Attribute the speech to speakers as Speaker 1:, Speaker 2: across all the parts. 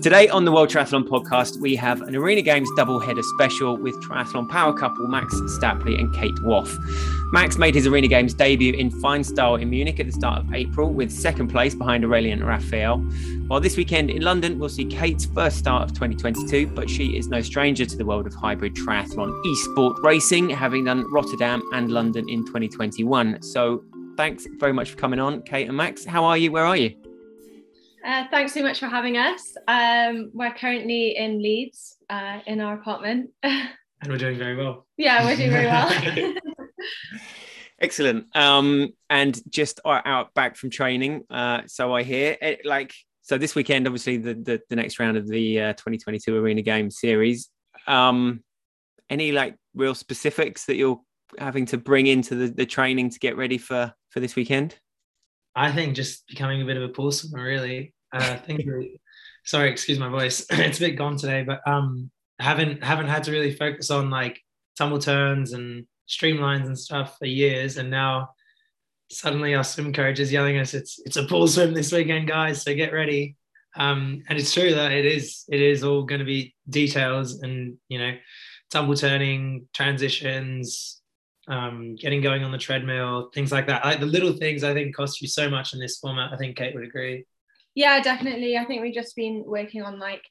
Speaker 1: Today on the World Triathlon Podcast, we have an Arena Games double-header special with triathlon power couple Max Stapley and Kate Waugh. Max made his Arena Games debut in fine style in Munich at the start of April, with second place behind Aurélien Raphael. While this weekend in London, we'll see Kate's first start of 2022, but she is no stranger to the world of hybrid triathlon e-sport racing, having done Rotterdam and London in 2021. So thanks very much for coming on, Kate and Max. How are you? Where are you?
Speaker 2: Uh, thanks so much for having us. Um, we're currently in Leeds uh, in our apartment.
Speaker 3: and we're doing very well.
Speaker 2: Yeah, we're doing very well.
Speaker 1: Excellent. Um, and just out back from training. Uh, so I hear it, like, so this weekend, obviously the, the, the next round of the uh, 2022 Arena Games series. Um, any like real specifics that you're having to bring into the, the training to get ready for, for this weekend?
Speaker 3: I think just becoming a bit of a pool swimmer, really. Uh, sorry, excuse my voice. it's a bit gone today, but um, haven't haven't had to really focus on like tumble turns and streamlines and stuff for years, and now suddenly our swim coach is yelling at us, "It's it's a pool swim this weekend, guys! So get ready." Um, and it's true that it is it is all going to be details and you know tumble turning transitions um, getting going on the treadmill, things like that. Like the little things I think cost you so much in this format. I think Kate would agree.
Speaker 2: Yeah, definitely. I think we've just been working on like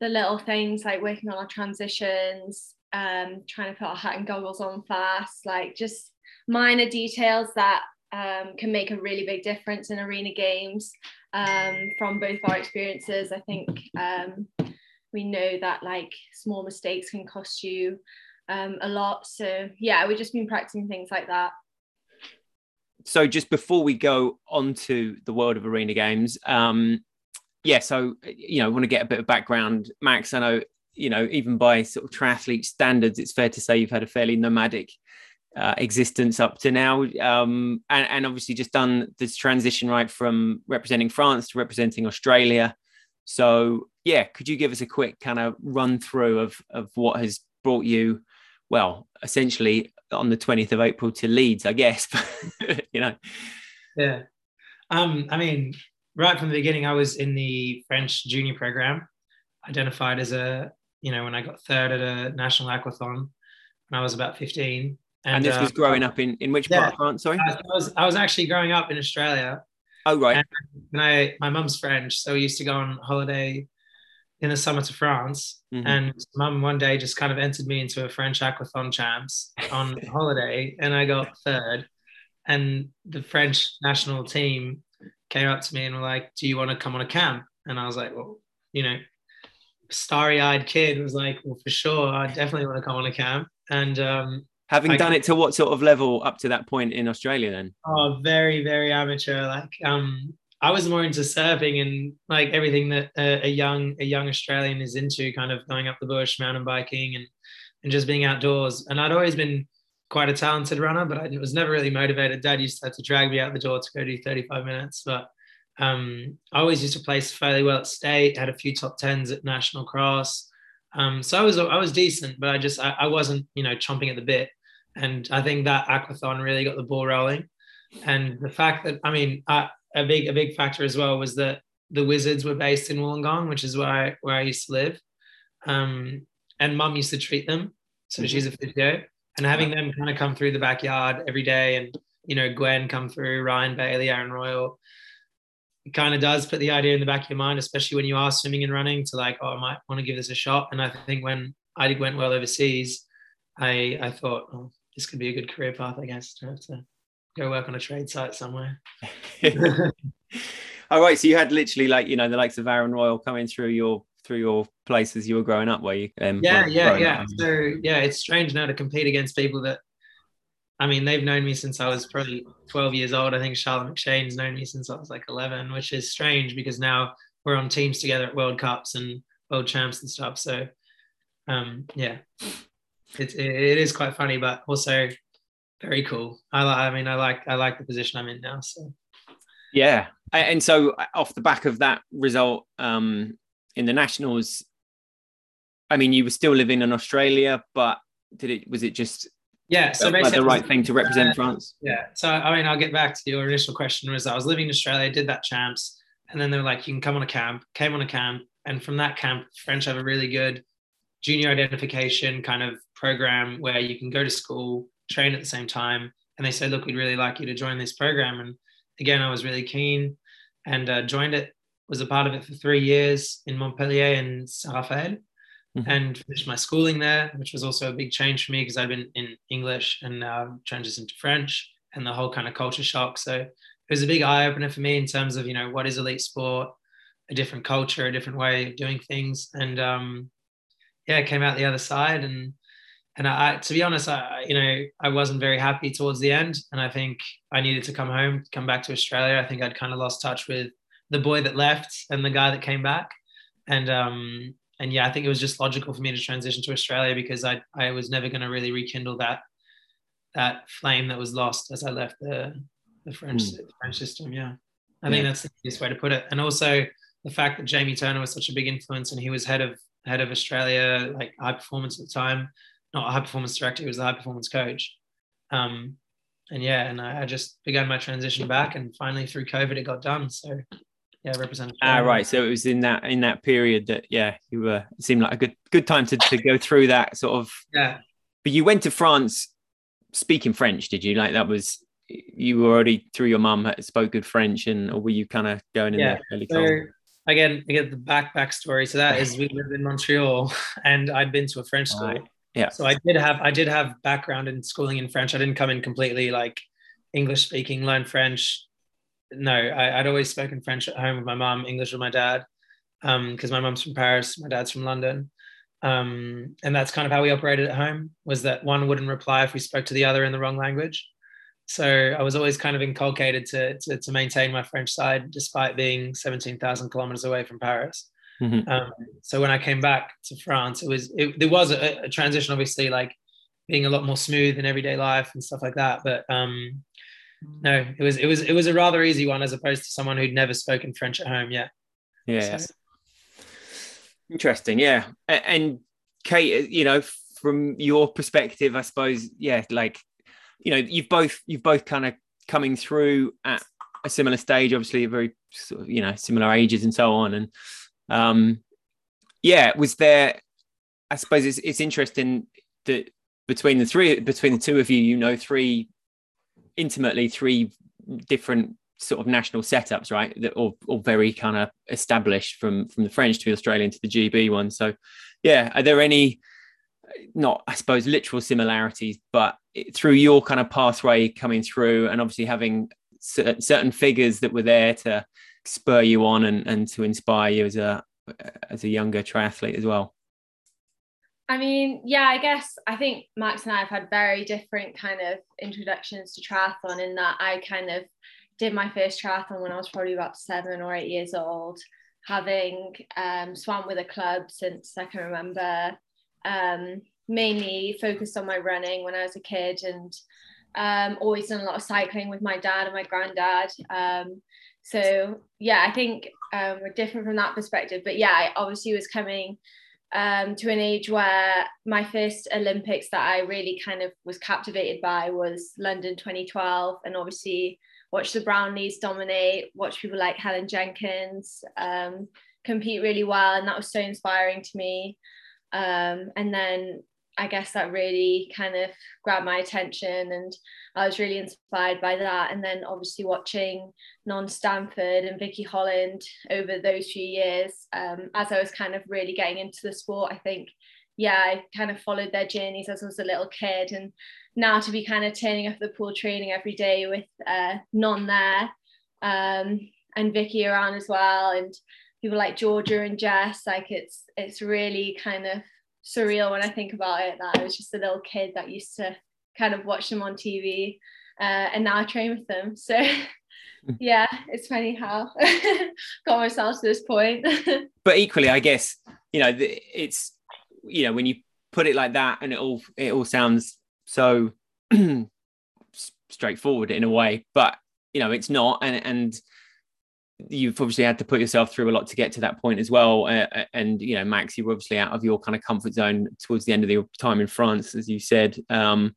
Speaker 2: the little things, like working on our transitions, um, trying to put our hat and goggles on fast, like just minor details that um, can make a really big difference in arena games. Um, from both our experiences, I think um, we know that like small mistakes can cost you um, a lot. So yeah, we've just been practicing things like that.
Speaker 1: So just before we go on to the world of arena games, um, yeah, so you know, I want to get a bit of background. Max, I know, you know, even by sort of triathlete standards, it's fair to say you've had a fairly nomadic uh, existence up to now, um, and, and obviously just done this transition right from representing France to representing Australia. So yeah, could you give us a quick kind of run through of of what has brought you well, essentially on the 20th of April to Leeds, I guess. you know.
Speaker 3: Yeah. Um, I mean, right from the beginning, I was in the French junior program, identified as a, you know, when I got third at a national aquathon when I was about 15.
Speaker 1: And, and this was uh, growing up in, in which yeah, part of France? Sorry?
Speaker 3: I was, I was actually growing up in Australia.
Speaker 1: Oh, right.
Speaker 3: And, and I, my mum's French. So we used to go on holiday in the summer to France, mm-hmm. and mum one day just kind of entered me into a French aquathon champs on holiday, and I got third. And the French national team came up to me and were like, "Do you want to come on a camp?" And I was like, "Well, you know." Starry-eyed kid was like, "Well, for sure, I definitely want to come on a camp." And um,
Speaker 1: having I, done it to what sort of level up to that point in Australia, then?
Speaker 3: Oh, very, very amateur. Like, um, I was more into surfing and like everything that a, a, young a young Australian is into, kind of going up the bush, mountain biking, and and just being outdoors. And I'd always been quite a talented runner, but I was never really motivated. Dad used to have to drag me out the door to go do 35 minutes, but um, I always used to place fairly well at state. Had a few top tens at national cross, um, so I was I was decent, but I just I, I wasn't you know chomping at the bit. And I think that aquathon really got the ball rolling. And the fact that I mean I a big a big factor as well was that the Wizards were based in Wollongong, which is where I, where I used to live. Um, and mum used to treat them. So mm-hmm. she's a physio. And having them kind of come through the backyard every day and, you know, Gwen come through, Ryan Bailey, Aaron Royle, it kind of does put the idea in the back of your mind, especially when you are swimming and running to like, oh, I might want to give this a shot. And I think when I went well overseas, I, I thought, oh, this could be a good career path, I guess, to have to go work on a trade site somewhere.
Speaker 1: All right, so you had literally like you know the likes of Aaron Royle coming through your through your place as you were growing up, were you?
Speaker 3: Um, yeah, yeah, yeah. Up? So yeah, it's strange now to compete against people that. I mean, they've known me since I was probably 12 years old. I think Charlotte McShane's known me since I was like 11, which is strange because now we're on teams together at World Cups and World Champs and stuff. So, um, yeah, it, it is quite funny, but also very cool. I I mean, I like I like the position I'm in now. So
Speaker 1: yeah, and so uh, off the back of that result um, in the nationals, I mean, you were still living in Australia, but did it was it just
Speaker 3: Yeah, so
Speaker 1: like
Speaker 3: basically,
Speaker 1: the right thing to represent
Speaker 3: uh,
Speaker 1: France.
Speaker 3: Yeah. So I mean, I'll get back to your initial question. Was I was living in Australia, did that champs, and then they were like, you can come on a camp. Came on a camp, and from that camp, French have a really good junior identification kind of program where you can go to school, train at the same time, and they said, look, we'd really like you to join this program. And again, I was really keen, and uh, joined it. Was a part of it for three years in Montpellier and Saint Raphael
Speaker 1: Mhm.
Speaker 3: and finished my schooling there, which was also a big change for me because I'd been in English and now transitioned to French and the whole kind of culture shock. So it was a big eye opener for me in terms of, you know, what is elite sport, a different culture, a different way of doing things. And um, yeah, came out the other side and and I, to be honest, I you know, I wasn't very happy towards the end. And I think I needed to come home, come back to Australia. I think I'd kind of lost touch with the boy that left and the guy that came back. And um, and yeah, I think it was just logical for me to transition to Australia because I I was never going to really rekindle that that flame that was lost as I left the the French
Speaker 1: Mm.
Speaker 3: French system. Yeah, I think that's the easiest way to put it. And also the fact that Jamie Turner was such a big influence and he was head of head of Australia like high performance at the time, not a high performance director, he was the high performance coach. Um, and yeah, and I, I just began my transition back, and finally through COVID it got done. So yeah, represent.
Speaker 1: Ah, right. So it was in that in that period that yeah, you were it seemed like a good good time to to go through that sort of.
Speaker 3: Yeah,
Speaker 1: But you went to France speaking French, did you? Like that was you were already through your mum spoke good French, and or were you kind of going in
Speaker 3: Yeah,
Speaker 1: there fairly
Speaker 3: So again, I get the back backstory to that is we lived in Montreal and I'd been to a French school.
Speaker 1: Right. Yeah.
Speaker 3: So I did have I did have background in schooling in French. I didn't come in completely like English speaking, learn French. No, I, I'd always spoken French at home with my mom, English with my dad, because my mom's from Paris, my dad's from London. Um, and that's kind of how we operated at home was that one wouldn't reply if we spoke to the other in the wrong language. So I was always kind of inculcated to, to, to maintain my French side despite being 17,000 kilometers away from Paris.
Speaker 1: Mhm.
Speaker 3: Um, so when I came back to France, it was it, there was a, a transition, obviously, like being a lot more smooth in everyday life and stuff like that. But um, no, it was it was it was a rather easy one as opposed to someone who'd never spoken French at home yet.
Speaker 1: Yeah.
Speaker 3: So-
Speaker 1: Interesting, yeah. And Kate, you know, from your perspective, I suppose, yeah, like, you know, you've both you've both kind of coming through at a similar stage, obviously, very sort of, you know, similar ages and so on. And um, yeah, was there? I suppose it's it's interesting that between the three, between the two of you, you know, three intimately, three different sort of national setups, right? That all, all very kind of established from from the French to the Australian to the GB one. So, yeah, are there any not, I suppose, literal similarities, but through your kind of pathway coming through, and obviously having cer- certain figures that were there to spur you on and, and to inspire you as a as a younger triathlete as well.
Speaker 2: I mean, yeah, I guess I think Max and I have had very different kind of introductions to triathlon in that I kind of did my first triathlon when I was probably about seven or eight years old, having um, swam with a club since I can remember, um, mainly focused on my running when I was a kid and um, always done a lot of cycling with my dad and my granddad. Um, so yeah, I think um, we're different from that perspective. But yeah, I obviously was coming um, to an age where my first Olympics that I really kind of was captivated by was London 2012, and obviously watch the Brownlees dominate, watch people like Helen Jenkins um, compete really well, and that was so inspiring to me. Um, and then I guess that really kind of grabbed my attention, and I was really inspired by that. And then obviously watching Non Stanford and Vicky Holland over those few years, um, as I was kind of really getting into the sport, I think, yeah, I kind of followed their journeys as I was a little kid. And now to be kind of turning up the pool training every day with uh, Non there um, and Vicky around as well, and people like Georgia and Jess, like it's it's really kind of surreal when I think about it that I was just a little kid that used to kind of watch them on TV uh, and now I train with them. So yeah, it's funny how got myself to this point.
Speaker 1: But equally, I guess you know it's you know when you put it like that, and it all it all sounds so straightforward in a way, but you know it's not, and and you've obviously had to put yourself through a lot to get to that point as well. Uh, and you know, Max, you were obviously out of your kind of comfort zone towards the end of your time in France, as you said. Um,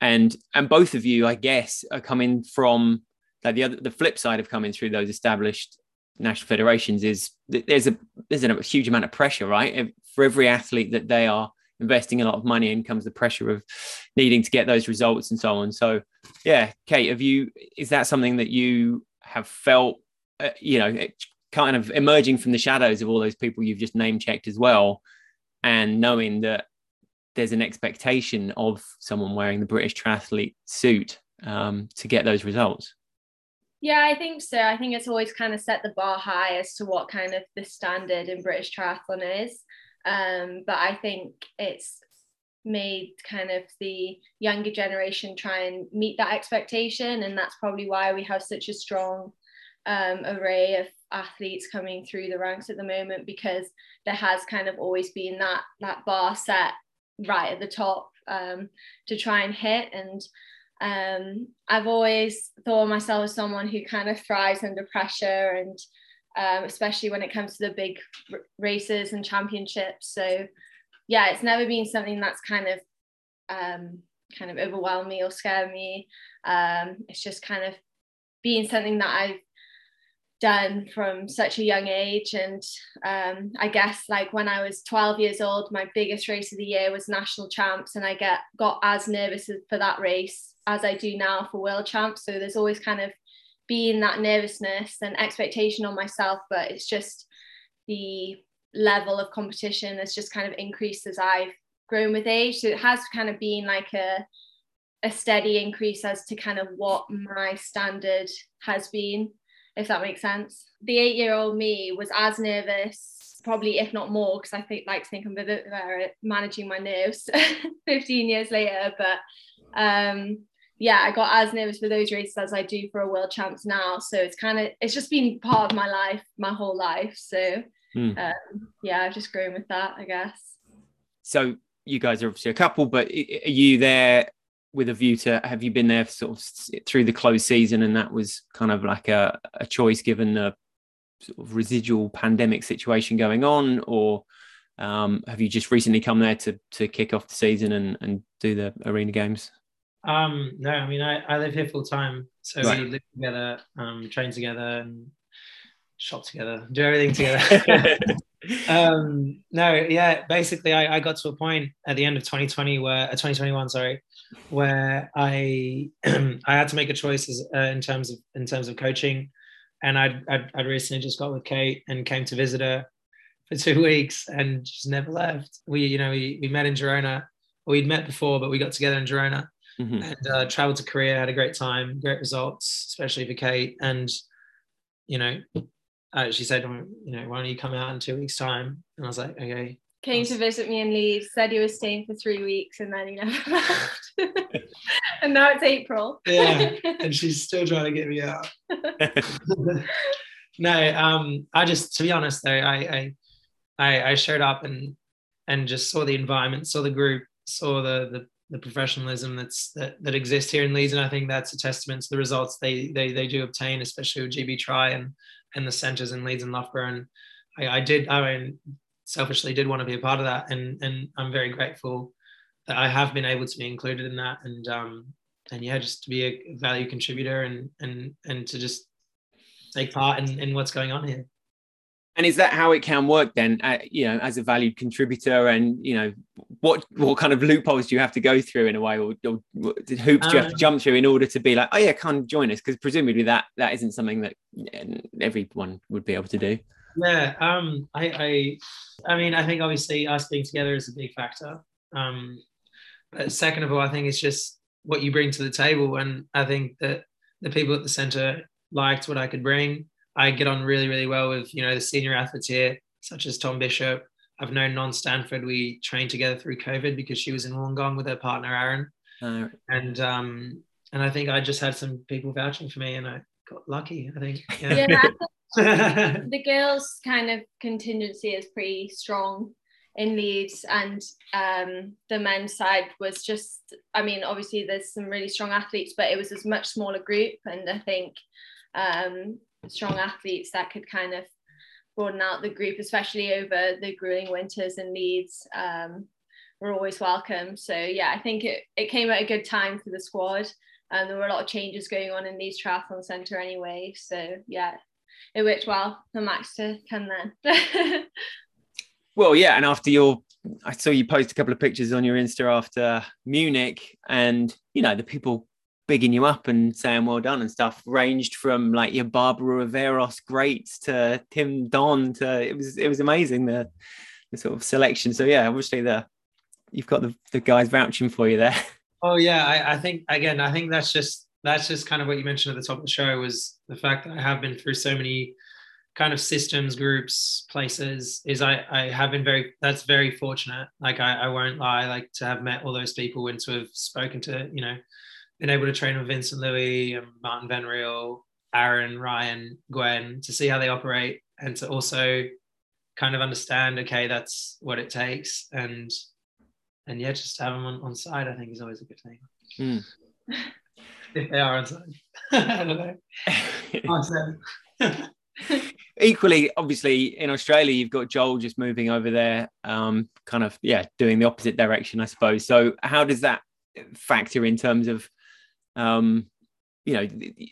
Speaker 1: and and both of you, I guess, are coming from like the other the flip side of coming through those established national federations is there's a there's a huge amount of pressure, right? For every athlete that they are investing a lot of money in comes the pressure of needing to get those results and so on. So, yeah, Kate, have you is that something that you have felt, uh, you know, kind of emerging from the shadows of all those people you've just name checked as well, and knowing that there's an expectation of someone wearing the British triathlete suit um, to get those results?
Speaker 2: Yeah, I think so. I think it's always kind of set the bar high as to what kind of the standard in British triathlon is. Um, but I think it's made kind of the younger generation try and meet that expectation. And that's probably why we have such a strong um, array of athletes coming through the ranks at the moment because there has kind of always been that that bar set right at the top um, to try and hit and um, I've always thought of myself as someone who kind of thrives under pressure and um, especially when it comes to the big r- races and championships. So yeah, it's never been something that's kind of um, kind of overwhelmed me or scared me. Um, it's just kind of being something that I've done from such a young age. And um, i guess like when i was 12 years old my biggest race of the year was national champs and i get got as nervous for that race as i do now for world champs. So there's always kind of being that nervousness and expectation on myself but it's just the level of competition has just kind of increased as i've grown with age. So it has kind of been like a a steady increase as to kind of what my standard has been if that makes sense. The eight year old me was as nervous, probably if not more, because I think like to think I'm a bit better at managing my nerves 15 years later. But um, yeah, I got as nervous for those races as I do for a world champs now. So it's kind of it's just been part of my life, my whole life. So mm. um, yeah, I've just grown with that, I guess.
Speaker 1: So you guys are obviously a couple, but are you there with a view to have you been there sort of through the closed season and that was kind of like a, a choice given the sort of residual pandemic situation going on? Or um, have you just recently come there to to kick off the season and, and do the arena games?
Speaker 3: Um no i mean i, I live here full time so right. we live together um train together and shop together do everything together. Um no yeah basically I, I got to a point at the end of 2020 where uh, 2021 sorry where I I had to make a choice as, uh, in terms of in terms of coaching, and I'd, I'd, I'd recently just got with Kate and came to visit her for two weeks and she's never left. We you know we, we met in Girona. We'd met before, but we got together in Girona mm-hmm. and uh, traveled to Korea. Had a great time, great results, especially for Kate. And you know, uh, she said, you know, why don't you come out in two weeks' time? And I was like, okay
Speaker 2: came to visit me in Leeds, said he was staying for three weeks, and then he never left. and now it's April.
Speaker 3: yeah, and she's still trying to get me out. no, um, I just to be honest though, I, I I showed up and and just saw the environment, saw the group, saw the the, the professionalism that's that, that exists here in Leeds, and I think that's a testament to the results they they they do obtain, especially with GB Tri and and the centres in Leeds and Loughborough. And I, I did, I mean, selfishly did want to be a part of that, and and I'm very grateful that I have been able to be included in that, and um, and yeah, just to be a value contributor and and and to just take part in, in what's going on here.
Speaker 1: And is that how it can work then? Uh, you know, as a valued contributor, and you know, what what kind of loopholes do you have to go through in a way, or, or hoops do you have to um, jump through in order to be like, oh yeah, come join us? Because presumably that that isn't something that everyone would be able to do.
Speaker 3: Yeah, um, I, I, I mean, I think obviously us being together is a big factor. Um, but second of all, I think it's just what you bring to the table, and I think that the people at the center liked what I could bring. I get on really, really well with you know the senior athletes here, such as Tom Bishop. I've known Non Stanford. We trained together through COVID because she was in Wollongong with her partner Aaron, uh, and um, and I think I just had some people vouching for me, and I got lucky. I think.
Speaker 2: Yeah, yeah the girls' kind of contingency is pretty strong in Leeds, and um, the men's side was just, I mean, obviously there's some really strong athletes, but it was a much smaller group, and I think um, strong athletes that could kind of broaden out the group, especially over the grueling winters in Leeds. Um, were always welcome. So yeah, I think it, it came at a good time for the squad. And there were a lot of changes going on in Leeds Triathlon Centre anyway. So yeah, it worked well for Max to come then.
Speaker 1: well, yeah, and after your I saw you post a couple of pictures on your Insta after Munich, and you know the people bigging you up and saying well done and stuff ranged from like your Barbara Riveros greats to Tim Don to it was it was amazing the the sort of selection. So yeah, obviously the you've got the, the guys vouching for you there.
Speaker 3: Oh yeah, I, I think again, I think that's just that's just kind of what you mentioned at the top of the show was the fact that I have been through so many kind of systems, groups, places. Is I I have been very that's very fortunate. Like I, I won't lie, like to have met all those people and to have spoken to you know been able to train with Vincent Luis and Marten Van Riel, Aaron, Ryan, Gwen, to see how they operate and to also kind of understand, okay, that's what it takes. And and yeah, just to have them on, on side, I think is always a good thing. Mm. if they are on side. I don't
Speaker 1: know. Equally, obviously, in Australia, you've got Joel just moving over there, um, kind of, yeah, doing the opposite direction, I suppose. So, how does that factor in terms of um, you know,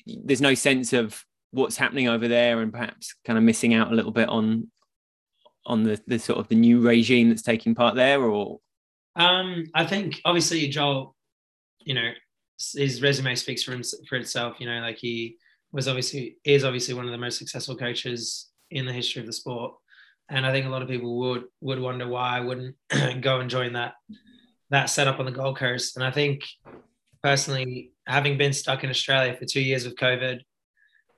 Speaker 1: there's no sense of what's happening over there, and perhaps kind of missing out a little bit on on the the sort of the new regime that's taking part there, or
Speaker 3: um, I think obviously Joel, you know, his resume speaks for for itself. You know, like he was obviously is obviously one of the most successful coaches in the history of the sport, and I think a lot of people would would wonder why I wouldn't go and join that that setup on the Gold Coast. And I think personally, having been stuck in Australia for two years with COVID,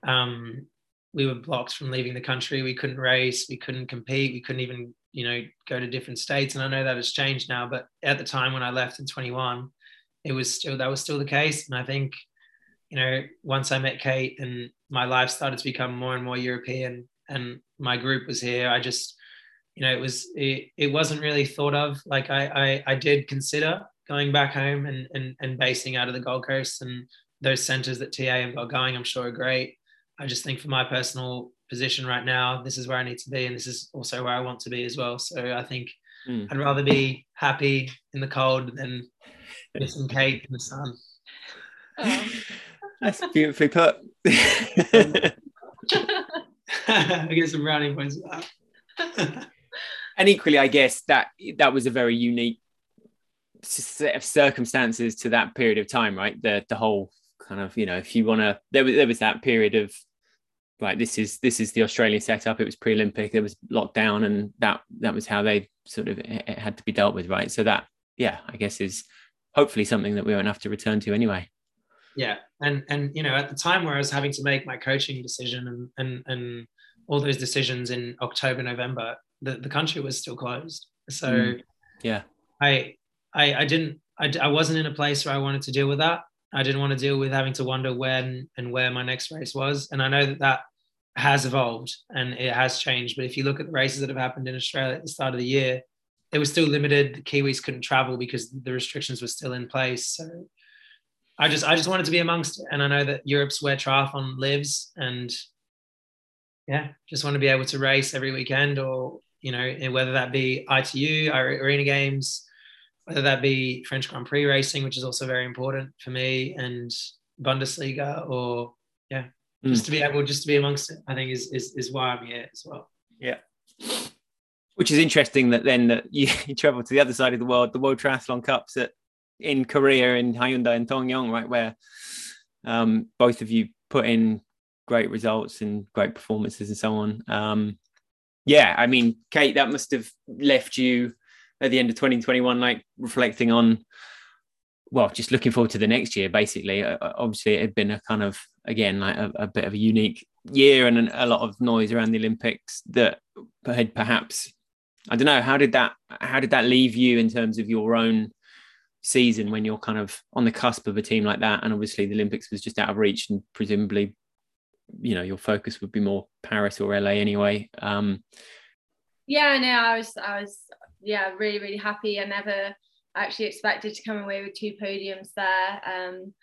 Speaker 3: um, we were blocked from leaving the country. We couldn't race, we couldn't compete, we couldn't even, you know, go to different states. And I know that has changed now, but at the time when I left in 21, it was still that was still the case. And I think, you know, once I met Kate and my life started to become more and more European, and my group was here, I just, you know, it was it, it wasn't really thought of. Like I, I I did consider going back home and, and, and basing out of the Gold Coast and those centers that TA have got going, I'm sure are great. I just think for my personal position right now, this is where I need to be, and this is also where I want to be as well. So I think mm. I'd rather be happy in the cold than with some cake in the sun.
Speaker 1: Oh. That's beautifully put.
Speaker 3: I get some brownie points for
Speaker 1: that. and equally, I guess that that was a very unique set of circumstances to that period of time, right? The the whole kind of you know, if you want to, there was there was that period of right. This is this is the Australian setup. It was pre-Olympic. There was lockdown, and that that was how they sort of it had to be dealt with, right? So that yeah, I guess is hopefully something that we won't have to return to anyway.
Speaker 3: Yeah, and and you know, at the time where I was having to make my coaching decision and and and all those decisions in October, November, the, the country was still closed. So mm.
Speaker 1: yeah,
Speaker 3: I I, I didn't I, I wasn't in a place where I wanted to deal with that. I didn't want to deal with having to wonder when and where my next race was. And I know that that has evolved and it has changed. But if you look at the races that have happened in Australia at the start of the year, it was still limited. The Kiwis couldn't travel because the restrictions were still in place. So I just I just wanted to be amongst. And I know that Europe's where triathlon lives. And yeah, just want to be able to race every weekend or, you know, whether that be ITU, Arena Games, whether that be French Grand Prix racing, which is also very important for me, and Bundesliga, or yeah, mm. just to be able just to be amongst it, I think is is is why I'm here as well.
Speaker 1: Yeah. Which is interesting that then that you, you travel to the other side of the world, the World Triathlon Cups at in Korea in Haeundae and Tongyeong, right, where um, both of you put in great results and great performances and so on. Um, yeah, I mean, Kate, that must have left you at the end of 2021, like reflecting on, well, just looking forward to the next year, basically. Uh, uh, obviously, it had been a kind of, again, like a, a bit of a unique year and a lot of noise around the Olympics that had perhaps, I don't know, how did that, how did that leave you in terms of your own season when you're kind of on the cusp of a team like that? And obviously, the Olympics was just out of reach and presumably you know your focus would be more paris or la anyway um
Speaker 2: yeah no i was i was yeah, really, really happy. I never actually expected to come away with two podiums there. Um,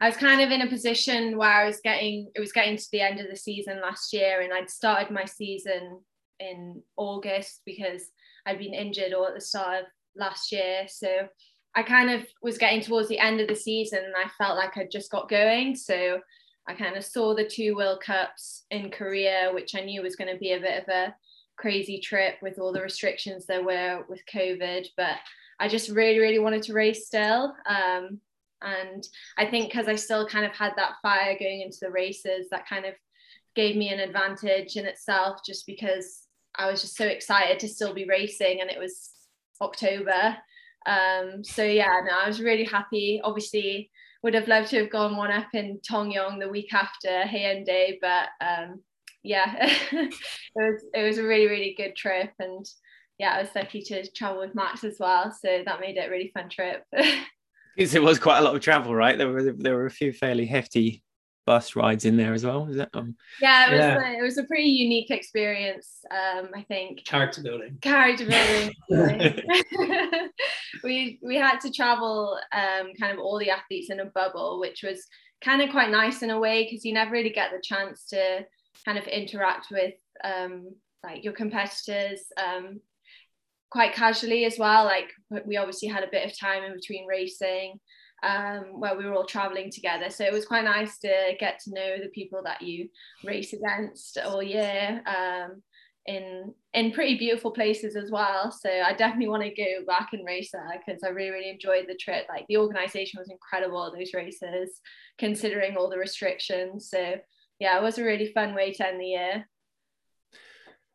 Speaker 2: I was kind of in a position where I was getting it was getting to the end of the season last year, and I'd started my season in August because I'd been injured all at the start of last year. So I kind of was getting towards the end of the season and I felt like I'd just got going. So I kind of saw the two World Cups in Korea, which I knew was going to be a bit of a crazy trip with all the restrictions there were with COVID. But I just really, really wanted to race still. Um, and I think because I still kind of had that fire going into the races, that kind of gave me an advantage in itself, just because I was just so excited to still be racing and it was October. Um, so yeah, no, I was really happy. Obviously, would have loved to have gone one up in Tongyeong the week after Haeundae, but um, yeah, it was it was a really really good trip, and yeah, I was lucky to travel with Max as well, so that made it a really fun trip.
Speaker 1: Because it was quite a lot of travel, right? There were there were a few fairly hefty bus rides in there as well. Is that? Um...
Speaker 2: Yeah, it was. Yeah. A, it was a pretty unique experience. Um, I think
Speaker 3: character building.
Speaker 2: Character building. we we had to travel um, kind of all the athletes in a bubble, which was kind of quite nice in a way because you never really get the chance to kind of interact with um, like your competitors um, quite casually as well. Like we obviously had a bit of time in between racing um, where we were all traveling together. So it was quite nice to get to know the people that you race against all year um, in in pretty beautiful places as well. So I definitely want to go back and race there because I really really enjoyed the trip. Like the organisation was incredible those races, considering all the restrictions. So yeah, it was a really fun way to end the year.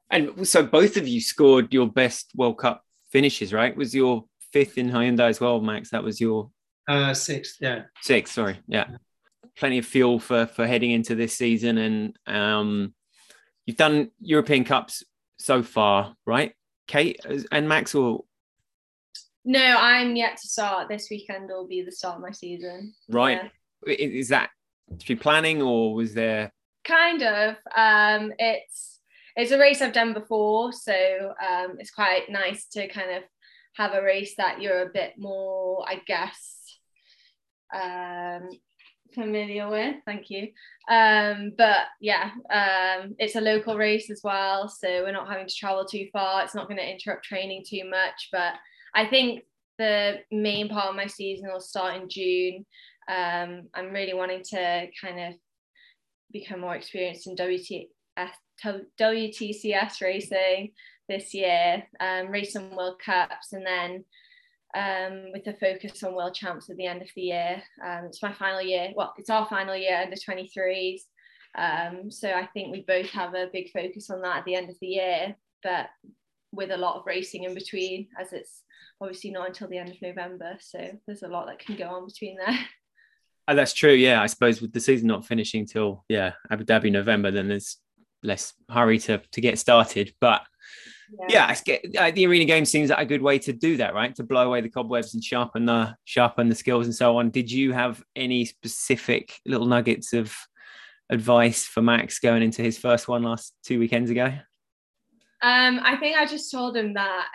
Speaker 1: And so both of you scored your best World Cup finishes, right? Was your fifth in Haeundae as well, Max? That was your
Speaker 3: uh, sixth, yeah.
Speaker 1: Sixth, sorry, yeah. Plenty of fuel for for heading into this season, and um, you've done European Cups so far, right? Kate and Max will.
Speaker 2: No, I'm yet to start. This weekend will be the start of my season.
Speaker 1: Right. Yeah. Is that to be planning, or was there?
Speaker 2: Kind of. Um, it's it's a race I've done before, so um, it's quite nice to kind of have a race that you're a bit more, I guess, um, familiar with. Thank you. Um, but yeah, um, it's a local race as well, so we're not having to travel too far. It's not going to interrupt training too much. But I think the main part of my season will start in June. Um, I'm really wanting to kind of become more experienced in WT, WTCS racing this year, um, race some World Cups, and then um, with a focus on world champs at the end of the year. Um, it's my final year. Well, it's our final year under 23s. Um, so I think we both have a big focus on that at the end of the year, but with a lot of racing in between, as it's obviously not until the end of November. So there's a lot that can go on between there.
Speaker 1: Oh, that's true. Yeah, I suppose with the season not finishing till yeah Abu Dhabi November, then there's less hurry to to get started. But yeah, yeah uh, the arena game seems like a good way to do that, right? To blow away the cobwebs and sharpen the sharpen the skills and so on. Did you have any specific little nuggets of advice for Max going into his first one last two weekends ago?
Speaker 2: Um, I think I just told him that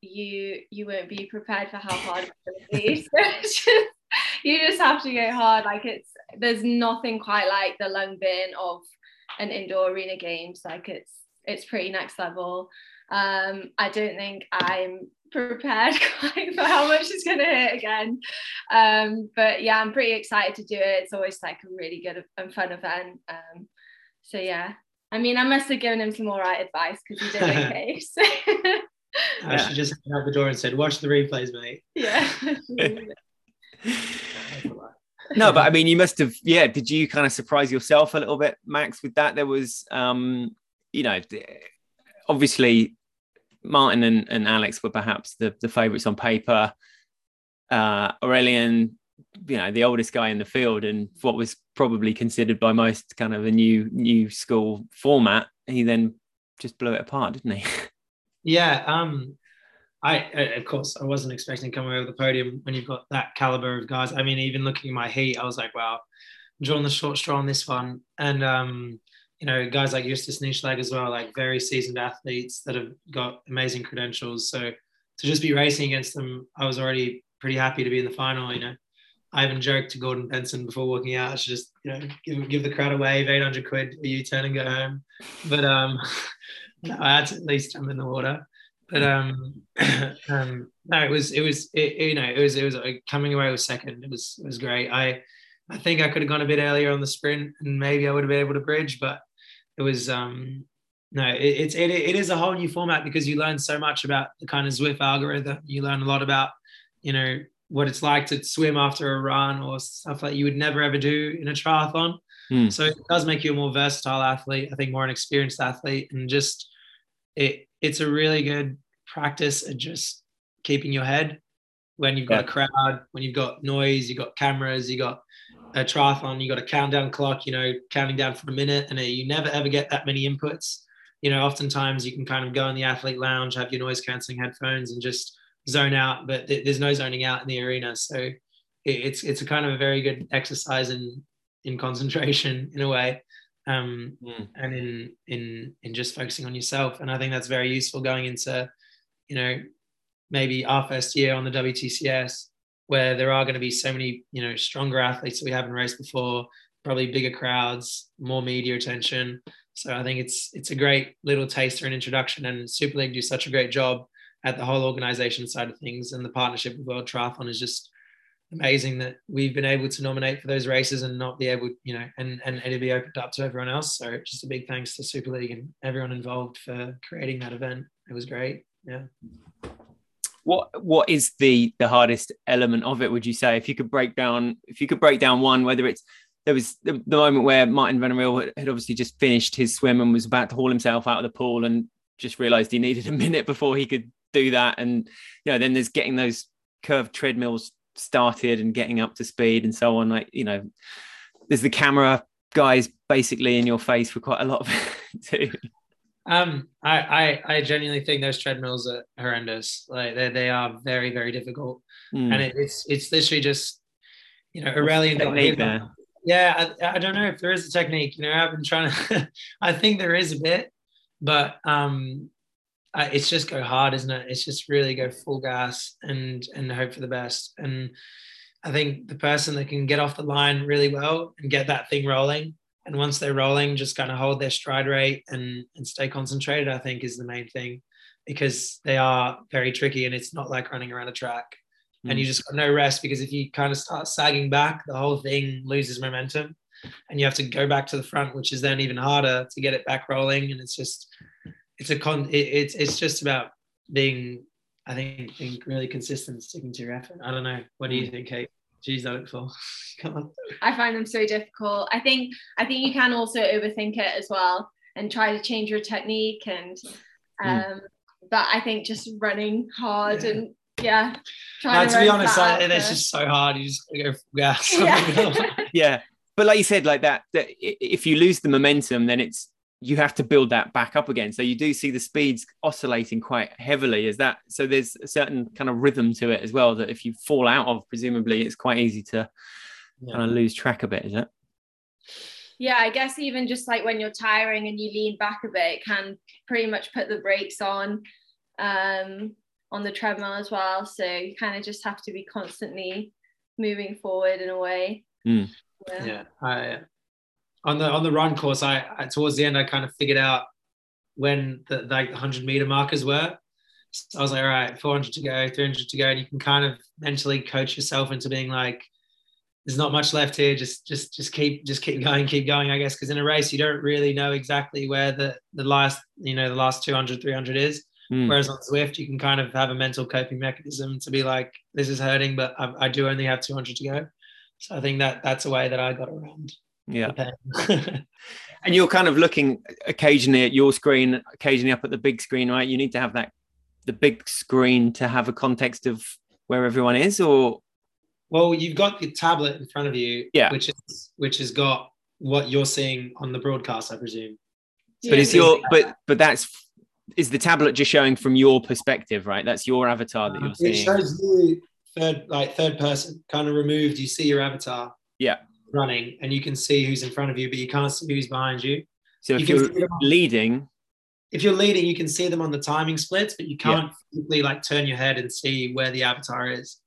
Speaker 2: you you won't be prepared for how hard it's going to be. So you just have to go hard. Like it's there's nothing quite like the lung burn of an indoor arena games. Like it's it's pretty next level. Um, I don't think I'm prepared quite for how much it's going to hit again. Um, but yeah, I'm pretty excited to do it. It's always like a really good and fun event. Um, so yeah, I mean, I must have given him some more right advice because he did okay. So.
Speaker 3: I should just out the door and said, "Watch the replays, mate."
Speaker 2: Yeah.
Speaker 1: no, but I mean, you must have. Yeah, did you kind of surprise yourself a little bit, Max, with that? There was, um, you know, obviously Martin and, and Alex were perhaps the, the favourites on paper. Uh, Aurelien, you know, the oldest guy in the field, and what was probably considered by most kind of a new new school format, he then just blew it apart, didn't he?
Speaker 3: Yeah, um, I of course I wasn't expecting come over the podium when you've got that caliber of guys. I mean, even looking at my heat, I was like, wow, drawing the short straw on this one, and um, you know, guys like Justus Nieschlag as well, like very seasoned athletes that have got amazing credentials. So to just be racing against them, I was already pretty happy to be in the final. You know, I even joked to Gordon Benson before walking out, I should just, you know, give, give the crowd a wave, 800 quid, a U turn and go home. But um, I had to at least jump in the water. But um, um, no, it was it was it, you know it was it was coming away with second. It was it was great. I I think I could have gone a bit earlier on the sprint and maybe I would have been able to bridge, but it was um no it, it's it, it is a whole new format because you learn so much about the kind of Zwift algorithm. You learn a lot about you know what it's like to swim after a run or stuff like you would never ever do in a triathlon. Mm. So it does make you a more versatile athlete. I think more an experienced athlete, and just it it's a really good practice at just keeping your head when you've got yeah. a crowd, when you've got noise, you've got cameras, you've got a triathlon, you got a countdown clock, you know, counting down for a minute, and you never ever get that many inputs. You know, oftentimes you can kind of go in the athlete lounge, have your noise canceling headphones, and just zone out. But th- there's no zoning out in the arena, so it, it's it's a kind of a very good exercise in in concentration in a way, um, mm. and in in in just focusing on yourself. And I think that's very useful going into, you know, maybe our first year on the WTCS where there are going to be so many, you know, stronger athletes that we haven't raced before, probably bigger crowds, more media attention. So I think it's it's a great little taster and introduction, and Super League do such a great job at the whole organization side of things, and the partnership with World Triathlon is just amazing that we've been able to nominate for those races and not be able, you know, and and it'll be opened up to everyone else. So just a big thanks to Super League and everyone involved for creating that event. It was great. Yeah
Speaker 1: what what is the the hardest element of it would you say? If you could break down if you could break down one whether it's there was the, the moment where Martin van Merwe had obviously just finished his swim and was about to haul himself out of the pool and just realized he needed a minute before he could do that. And you know then there's getting those curved treadmills started and getting up to speed and so on. Like you know there's the camera guys basically in your face for quite a lot of it too
Speaker 3: um, I, I, I genuinely think those treadmills are horrendous. Like they, they are very, very difficult, mm. and it, it's, it's literally just, you know, Aurelien
Speaker 1: technique there.
Speaker 3: Yeah, I, I don't know if there is a technique. You know, I've been trying to. I think there is a bit, but um, I, it's just go hard, isn't it? It's just really go full gas and and hope for the best. And I think the person that can get off the line really well and get that thing rolling and once they're rolling just kind of hold their stride rate and and stay concentrated i think is the main thing because they are very tricky and it's not like running around a track mm. and you mm. just got no rest because if you kind of start sagging back the whole thing loses momentum and you have to go back to the front which is then even harder to get it back rolling and it's just it's a con it, it's it's just about being i think being really consistent sticking to your effort i don't know what do you mm. think kate Geez, I look for.
Speaker 2: I find them so difficult. I think I think you can also overthink it as well and try to change your technique and hmm. um mm. but I think just running hard yeah. and yeah.
Speaker 3: No, to, to be honest, I, it's just so hard. You just go gas.
Speaker 1: Yeah. yeah. But like you said, like that, that if you lose the momentum, then it's you have to build that back up again. So you do see the speeds oscillating quite heavily. Is that so? There's a certain kind of rhythm to it as well that if you fall out of, presumably it's quite easy to yeah. kind of lose track a bit. Is it?
Speaker 2: Yeah, I guess even just like when you're tiring and you lean back a bit, it can pretty much put the brakes on um, on the treadmill as well. So you kind of just have to be constantly moving forward in a way.
Speaker 3: Mm. Yeah. yeah, I on the on the run course, I, I towards the end I kind of figured out when the like the hundred meter markers were. So I was like, all right, 400 to go, 300 to go, and you can kind of mentally coach yourself into being like, there's not much left here. Just just just keep just keep going, keep going. I guess because in a race you don't really know exactly where the the last you know the last 200, 300 is. Mm. Whereas on Zwift, you can kind of have a mental coping mechanism to be like, this is hurting, but I, I do only have 200 to go. So I think that that's a way that I got around
Speaker 1: yeah. and you're kind of looking occasionally at your screen, occasionally up at the big screen, right? You need to have that the big screen to have a context of where everyone is, or
Speaker 3: well, you've got the tablet in front of you,
Speaker 1: yeah,
Speaker 3: which is which has got what you're seeing on the broadcast, I presume.
Speaker 1: But is your but but that's is the tablet just showing from your perspective, right? That's your avatar that um, you're seeing.
Speaker 3: It shows you third like third person, kind of removed. You see your avatar.
Speaker 1: Yeah
Speaker 3: running and you can see who's in front of you, but you can't see who's behind you.
Speaker 1: So if you are leading,
Speaker 3: if you're leading, you can see them on the timing splits, but you can't yeah. physically like turn your head and see where the avatar is.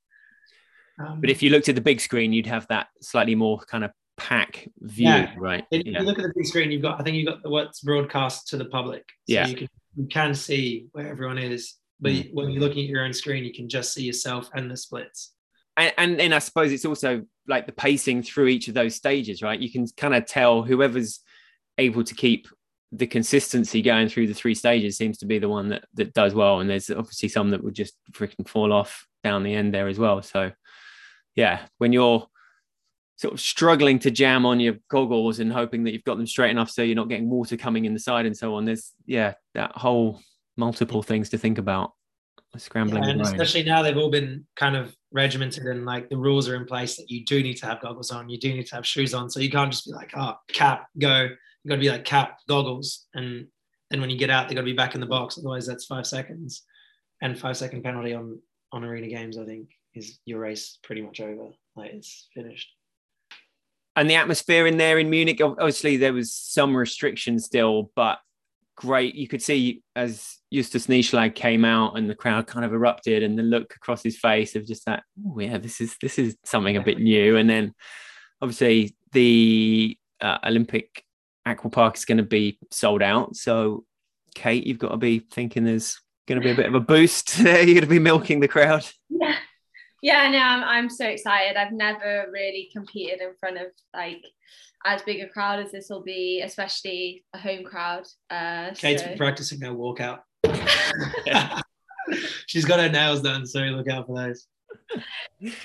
Speaker 1: Um, but if you looked at the big screen, you'd have that slightly more kind of pack view, yeah. right?
Speaker 3: If yeah. you look at the big screen, you've got I think you've got the what's broadcast to the public. So
Speaker 1: yeah.
Speaker 3: you can you can see where everyone is. but mm. when you're looking at your own screen, you can just see yourself and the splits.
Speaker 1: And, and then I suppose it's also like the pacing through each of those stages, right? You can kind of tell whoever's able to keep the consistency going through the three stages seems to be the one that that does well. And there's obviously some that would just freaking fall off down the end there as well. So yeah, when you're sort of struggling to jam on your goggles and hoping that you've got them straight enough so you're not getting water coming in the side and so on. There's yeah, that whole multiple things to think about. Scrambling,
Speaker 3: yeah, and especially now they've all been kind of regimented and like the rules are in place that you do need to have goggles on, you do need to have shoes on, so you can't just be like, oh, cap, go. You've got to be like cap, goggles, and then when you get out, they've got to be back in the box. Otherwise, that's five seconds, and five second penalty on on arena games. I think is your race pretty much over. Like it's finished
Speaker 1: and the atmosphere in there in Munich, obviously there was some restrictions still, but great. You could see as Justus Nieschlag came out and the crowd kind of erupted and the look across his face of just that, oh yeah, this is this is something a bit new. And then obviously the uh, Olympic aqua park is going to be sold out. So Kate, you've got to be thinking there's going to be a bit of a boost there. You're going to be milking the crowd.
Speaker 2: Yeah yeah no I'm, I'm so excited. I've never really competed in front of like as big a crowd as this will be especially a home crowd uh
Speaker 3: kate's so. Been practicing her walkout. She's got her nails done so look out for those.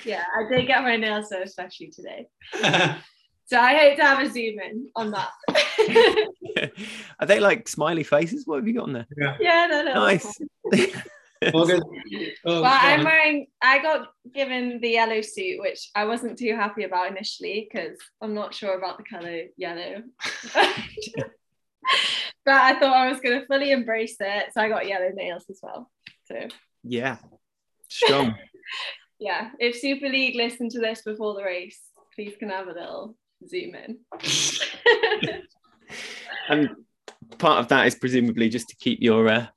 Speaker 2: Yeah i did get my nails done especially today. So i hope to have a zoom in on that.
Speaker 1: Are they like smiley faces? What have you got on there?
Speaker 2: Yeah, yeah no no
Speaker 1: nice
Speaker 2: oh, well, I'm wearing. I got given the yellow suit, which I wasn't too happy about initially because I'm not sure about the color yellow. but I thought I was going to fully embrace it, so I got yellow nails as well. So
Speaker 1: yeah, strong.
Speaker 2: yeah, if Super League listened to this before the race, please can have a little zoom in.
Speaker 1: and part of that is presumably just to keep your uh,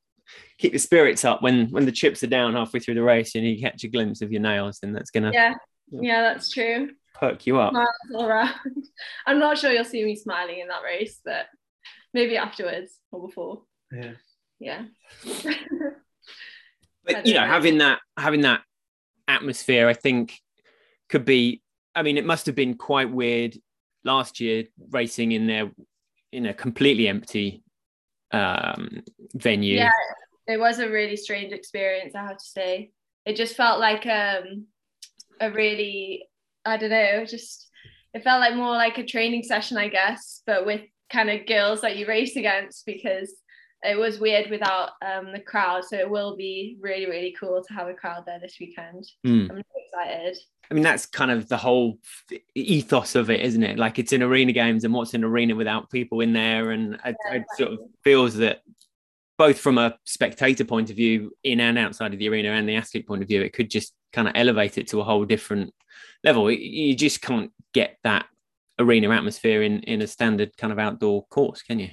Speaker 1: keep your spirits up when when the chips are down halfway through the race and you catch a glimpse of your nails, and that's gonna
Speaker 2: yeah yeah that's true.
Speaker 1: Perk you up.
Speaker 2: All around. I'm not sure you'll see me smiling in that race, but maybe afterwards or before.
Speaker 3: Yeah.
Speaker 2: Yeah.
Speaker 1: but you know, know, having that having that atmosphere, I think, could be. I mean, it must have been quite weird last year racing in there in a completely empty um, venue.
Speaker 2: Yeah, it was a really strange experience, I have to say. It just felt like um, a really, I don't know, just it felt like more like a training session, I guess, but with kind of girls that you race against because it was weird without um, the crowd. So it will be really, really cool to have a crowd there this weekend. Mm. I'm excited.
Speaker 1: I mean, that's kind of the whole ethos of it, isn't it? Like it's in arena games, and what's an arena without people in there? And yeah, it, sort of feels that both from a spectator point of view, in and outside of the arena, and the athlete point of view, it could just kind of elevate it to a whole different level. You just can't get that arena atmosphere in in a standard kind of outdoor course, can you?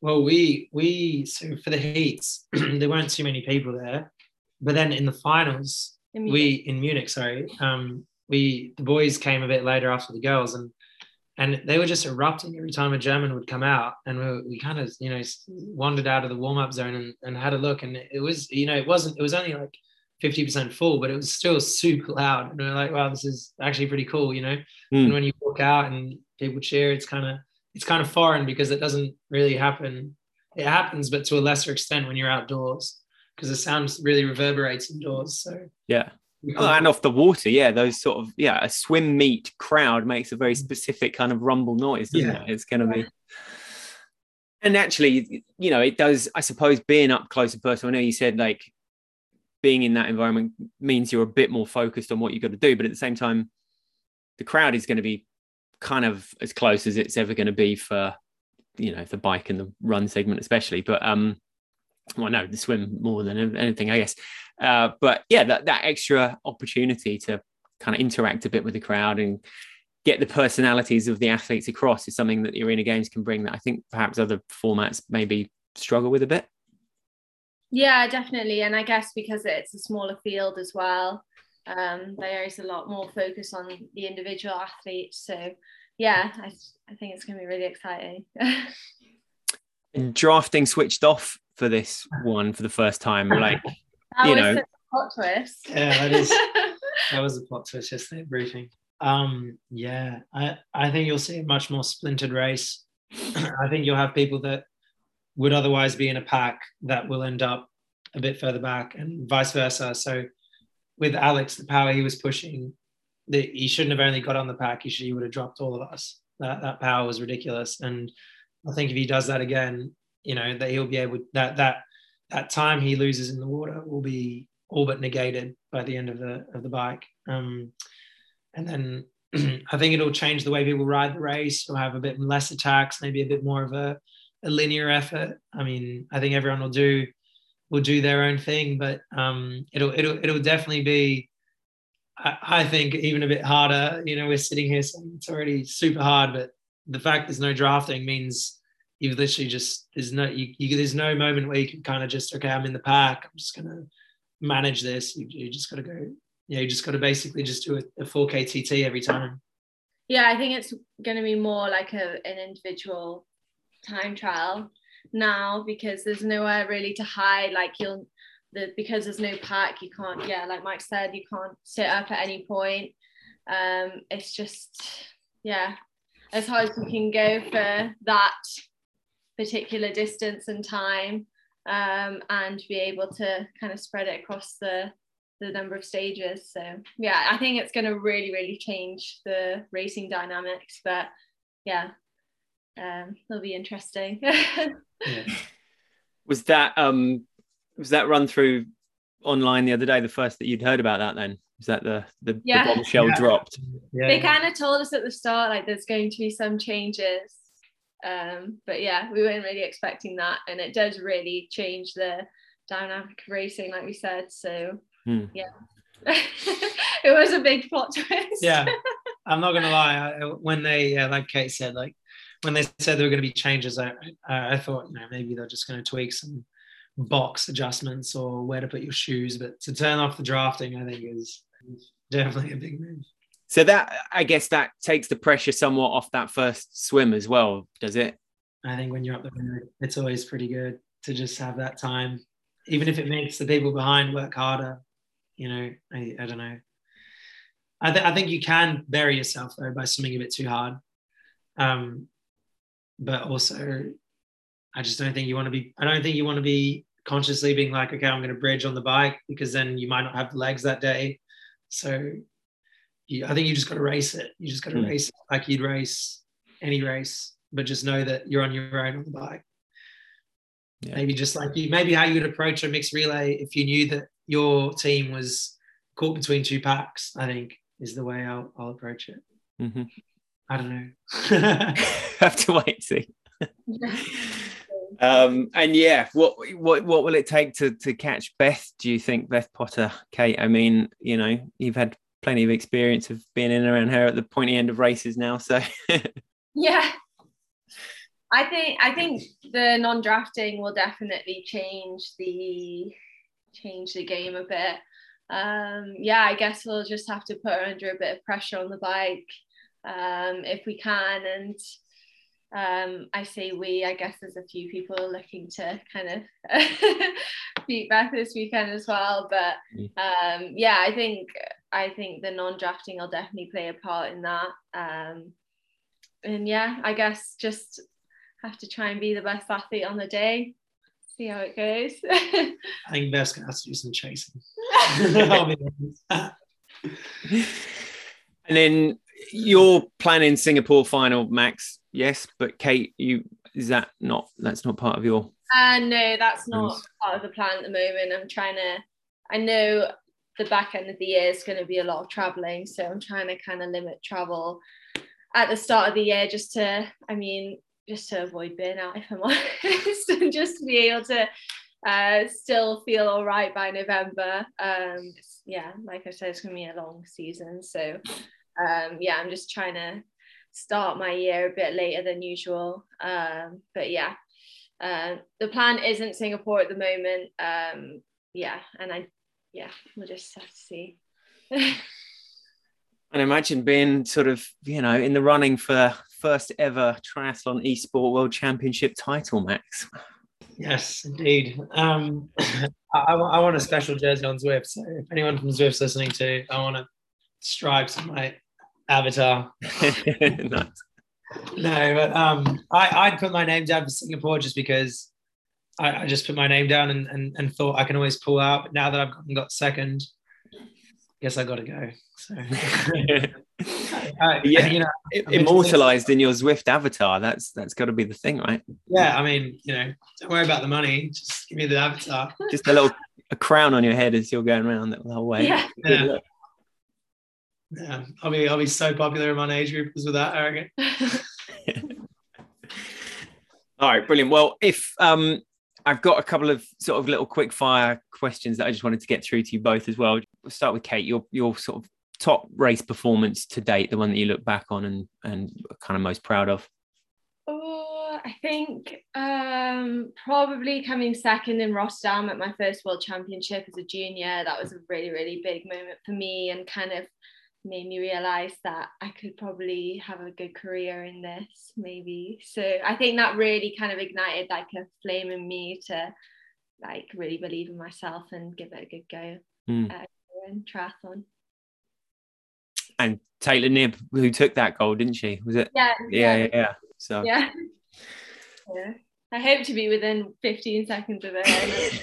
Speaker 3: Well, we we so for the heats, there weren't too many people there, but then in the finals, in we in Munich, sorry, um, we the boys came a bit later after the girls, and and they were just erupting every time a German would come out, and we, we kind of you know wandered out of the warm up zone and, and had a look, and it was you know it wasn't it was only like fifty percent full, but it was still super loud, and we are like, wow, this is actually pretty cool, you know. Mm. And when you walk out and people cheer, it's kind of it's kind of foreign because it doesn't really happen. It happens, but to a lesser extent when you're outdoors because the sound really reverberates indoors. So
Speaker 1: yeah, Oh, and off the water, yeah, those sort of yeah, a swim meet crowd makes a very specific kind of rumble noise, doesn't yeah. it? It's going to be. And actually, you know, it does. I suppose being up close and personal. I know you said like being in that environment means you're a bit more focused on what you've got to do, but at the same time, the crowd is going to be kind of as close as it's ever going to be for you know the bike and the run segment, especially. But um, well, no, the swim more than anything, I guess. Uh, but yeah, that, that extra opportunity to kind of interact a bit with the crowd and get the personalities of the athletes across is something that the arena games can bring that I think perhaps other formats maybe struggle with a bit.
Speaker 2: Yeah, definitely. And I guess because it's a smaller field as well, um, there is a lot more focus on the individual athletes. So yeah, I, I think it's going to be really exciting.
Speaker 1: drafting switched off for this one for the first time? Like,
Speaker 2: That
Speaker 1: you know.
Speaker 2: plot twist.
Speaker 3: Yeah, that is that was a plot twist yesterday at briefing. Um, yeah, I, I think you'll see a much more splintered race. I think you'll have people that would otherwise be in a pack that will end up a bit further back and vice versa. So with Alex, the power he was pushing, that he shouldn't have only got on the pack. He should he would have dropped all of us. That that power was ridiculous. And I think if he does that again, you know, that he'll be able that that that time he loses in the water will be all but negated by the end of the of the bike. Um, and then I think it'll change the way people ride the race. We'll have a bit less attacks, maybe a bit more of a, a linear effort. I mean, I think everyone will do will do their own thing, but um, it'll it'll it'll definitely be. I, I think even a bit harder. You know, we're sitting here saying it's already super hard, but the fact there's no drafting means you've literally just there's no you, you there's no moment where you can kind of just okay I'm in the pack I'm just gonna manage this you, you just got to go yeah you just got to basically just do a, a 4k TT every time
Speaker 2: Yeah, I think it's to be more like a, an individual time trial now because there's nowhere really to hide. Like you'll, the, because there's no pack, you can't. Yeah, like Mike said, you can't sit up at any point. Um, it's just yeah, as hard as you can go for that particular distance and time, um, and be able to kind of spread it across the the number of stages. So yeah, I think it's going to really, really change the racing dynamics. But yeah, um, it'll be interesting.
Speaker 3: yeah
Speaker 1: Was that um was that run through online the other day? The first that you'd heard about that then? Was that the the,
Speaker 2: Yeah.
Speaker 1: the bombshell
Speaker 3: Yeah.
Speaker 1: dropped?
Speaker 3: yeah
Speaker 2: they kind of told us at the start like there's going to be some changes. Um, but yeah, we weren't really expecting that, and it does really change the dynamic of racing, like we said. So
Speaker 1: Hmm.
Speaker 2: yeah, it was a big plot twist.
Speaker 3: yeah I'm not gonna lie I, when they yeah, like Kate said like when they said there were going to be changes I, I I thought you know maybe they're just going to tweak some box adjustments or where to put your shoes but to turn off the drafting I think is is definitely a big move
Speaker 1: So that I guess that takes the pressure somewhat off that first swim as well, does it?
Speaker 3: I think when you're up the road, it's always pretty good to just have that time, even if it makes the people behind work harder. You know, I, I don't know. I, th- I think you can bury yourself though by swimming a bit too hard. Um, but also, I just don't think you want to be. I don't think you want to be consciously being like, okay, I'm going to bridge on the bike because then you might not have the legs that day. So, you, I think you just got to race it. You just got to
Speaker 1: Hmm.
Speaker 3: race it like you'd race any race, but just know that you're on your own on the bike.
Speaker 1: Yeah.
Speaker 3: Maybe just like you, maybe how you would approach a mixed relay if you knew that your team was caught between two packs. I think is the way I'll, I'll approach it.
Speaker 1: Mhm.
Speaker 3: I don't know.
Speaker 1: Have to wait and see. Um, and yeah, what what what will it take to to catch Beth? Do you think Beth Potter, Kate? I mean, you know, you've had plenty of experience of being in and around her at the pointy end of races now, so.
Speaker 2: Yeah. I think i think the non-drafting will definitely change the change the game a bit. Um yeah i guess we'll just have to put her under a bit of pressure on the bike um if we can. And um i say we i guess there's a few people looking to kind of beat Beth this weekend as well. But um yeah i think i think the non-drafting will definitely play a part in that um and yeah, I guess just have to try and be the best athlete on the day. See how it goes.
Speaker 3: I think Beth's gonna have to do some chasing. I'll be honest.
Speaker 1: and then you're planning Singapore final, Max. Yes, but Kate, you is that not that's not part of your
Speaker 2: uh, no, that's not part of the plan at the moment. I'm trying to. I know the back end of the year is going to be a lot of traveling, so I'm trying to kind of limit travel at the start of the year, just to. I mean, just to avoid burnout, if I'm honest, and just to be able to uh, still feel all right by November. Um, yeah, like I said, it's gonna be a long season, so um, yeah, I'm just trying to start my year a bit later than usual. Um, but yeah, uh, the plan isn't Singapore at the moment. Um, yeah, and I, yeah, we'll just have to see.
Speaker 1: and imagine being sort of, you know, in the running for first ever triathlon esport world championship title, Max.
Speaker 3: Yes, indeed. Um, I, I, want a special jersey on Zwift. So if anyone from Zwift's listening to, I want to stripes on my avatar. nice. No, but um, I, I'd put my name down for Singapore just because I, I just put my name down and, and, and thought I can always pull out. But now that I've got second, guess I got to go. So.
Speaker 1: uh, yeah, you know, immortalized in your Zwift avatar. That's that's got to be the thing, right?
Speaker 3: Yeah, I mean, you know, don't worry about the money. Just give me the avatar.
Speaker 1: Just a little a crown on your head as you're going around the whole way.
Speaker 3: Yeah. yeah. yeah. I'll be I'll be so popular in my age group because of that arrogant.
Speaker 1: All right, brilliant. Well, if um I've got a couple of sort of little quick fire questions that I just wanted to get through to you both as well. We'll start with Kate. Your your sort of top race performance to date, the one that you look back on and and kind of most proud of?
Speaker 2: Oh, I think um, probably coming second in Rotterdam at my first World Championship as a junior. That was a really really big moment for me and kind of made me realize that I could probably have a good career in this maybe. So I think that really kind of ignited like a flame in me to like really believe in myself and give it a good go mm. uh, in triathlon
Speaker 1: and Taylor Knibb, who took that goal, didn't she? Was it?
Speaker 2: Yeah.
Speaker 1: Yeah, yeah. yeah. So
Speaker 2: yeah. yeah. I hope to be within 15 seconds of it.